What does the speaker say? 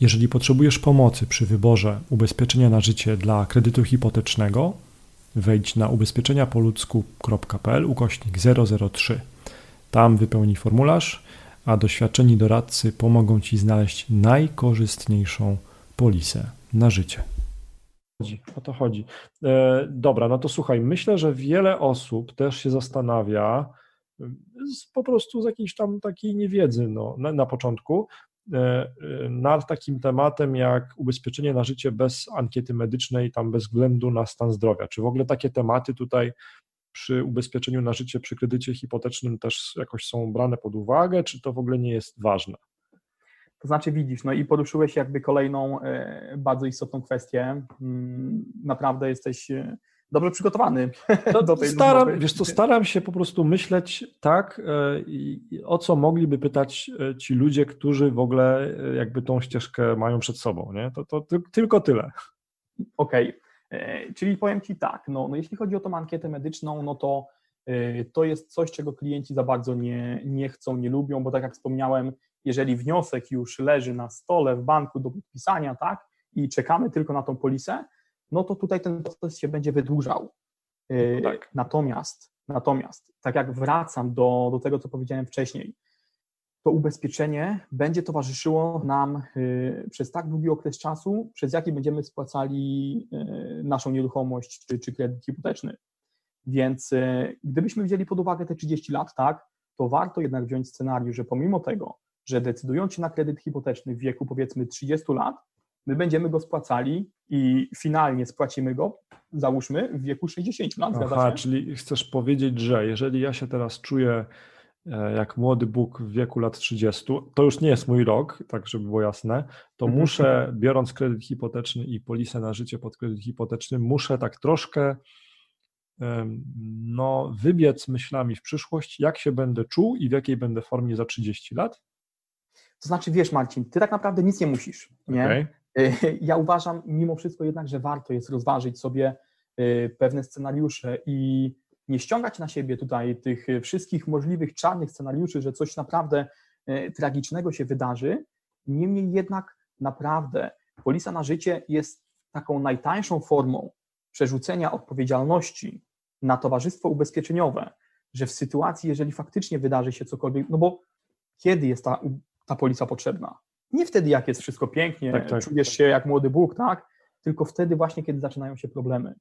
Jeżeli potrzebujesz pomocy przy wyborze ubezpieczenia na życie dla kredytu hipotecznego, wejdź na ubezpieczeniapoludzku.pl ukośnik 003. Tam wypełnij formularz, a doświadczeni doradcy pomogą Ci znaleźć najkorzystniejszą polisę na życie. O to chodzi. E, dobra, no to słuchaj, myślę, że wiele osób też się zastanawia, z, po prostu z jakiejś tam takiej niewiedzy no, na, na początku, nad takim tematem jak ubezpieczenie na życie bez ankiety medycznej, tam bez względu na stan zdrowia. Czy w ogóle takie tematy tutaj przy ubezpieczeniu na życie, przy kredycie hipotecznym też jakoś są brane pod uwagę, czy to w ogóle nie jest ważne? To znaczy widzisz, no i poruszyłeś jakby kolejną e, bardzo istotną kwestię. Mm, naprawdę jesteś dobrze przygotowany no, do tej staram, Wiesz co, staram się po prostu myśleć tak, e, o co mogliby pytać e, ci ludzie, którzy w ogóle e, jakby tą ścieżkę mają przed sobą, nie? To, to tylko tyle. Okej, okay. czyli powiem Ci tak, no, no jeśli chodzi o tą ankietę medyczną, no to to jest coś, czego klienci za bardzo nie, nie chcą, nie lubią, bo tak jak wspomniałem, jeżeli wniosek już leży na stole w banku do podpisania, tak, i czekamy tylko na tą polisę, no to tutaj ten proces się będzie wydłużał. Y, no tak. Natomiast, natomiast, tak jak wracam do, do tego, co powiedziałem wcześniej, to ubezpieczenie będzie towarzyszyło nam y, przez tak długi okres czasu, przez jaki będziemy spłacali y, naszą nieruchomość czy, czy kredyt hipoteczny. Więc gdybyśmy wzięli pod uwagę te 30 lat, tak, to warto jednak wziąć scenariusz, że pomimo tego, że decydując się na kredyt hipoteczny w wieku powiedzmy 30 lat, my będziemy go spłacali i finalnie spłacimy go, załóżmy, w wieku 60 lat. Aha, czyli chcesz powiedzieć, że jeżeli ja się teraz czuję e, jak młody Bóg w wieku lat 30, to już nie jest mój rok, tak żeby było jasne, to mhm. muszę, biorąc kredyt hipoteczny i polisę na życie pod kredyt hipoteczny, muszę tak troszkę no, wybiec myślami w przyszłość, jak się będę czuł i w jakiej będę formie za 30 lat? To znaczy, wiesz, Marcin, ty tak naprawdę nic nie musisz. Nie? Okay. Ja uważam mimo wszystko jednak, że warto jest rozważyć sobie y, pewne scenariusze i nie ściągać na siebie tutaj tych wszystkich możliwych czarnych scenariuszy, że coś naprawdę tragicznego się wydarzy. Niemniej jednak naprawdę polisa na życie jest taką najtańszą formą przerzucenia odpowiedzialności na towarzystwo ubezpieczeniowe, że w sytuacji, jeżeli faktycznie wydarzy się cokolwiek, no bo kiedy jest ta, ta polisa potrzebna? Nie wtedy, jak jest wszystko pięknie, tak, tak. czujesz się jak młody Bóg, tak? Tylko wtedy właśnie, kiedy zaczynają się problemy.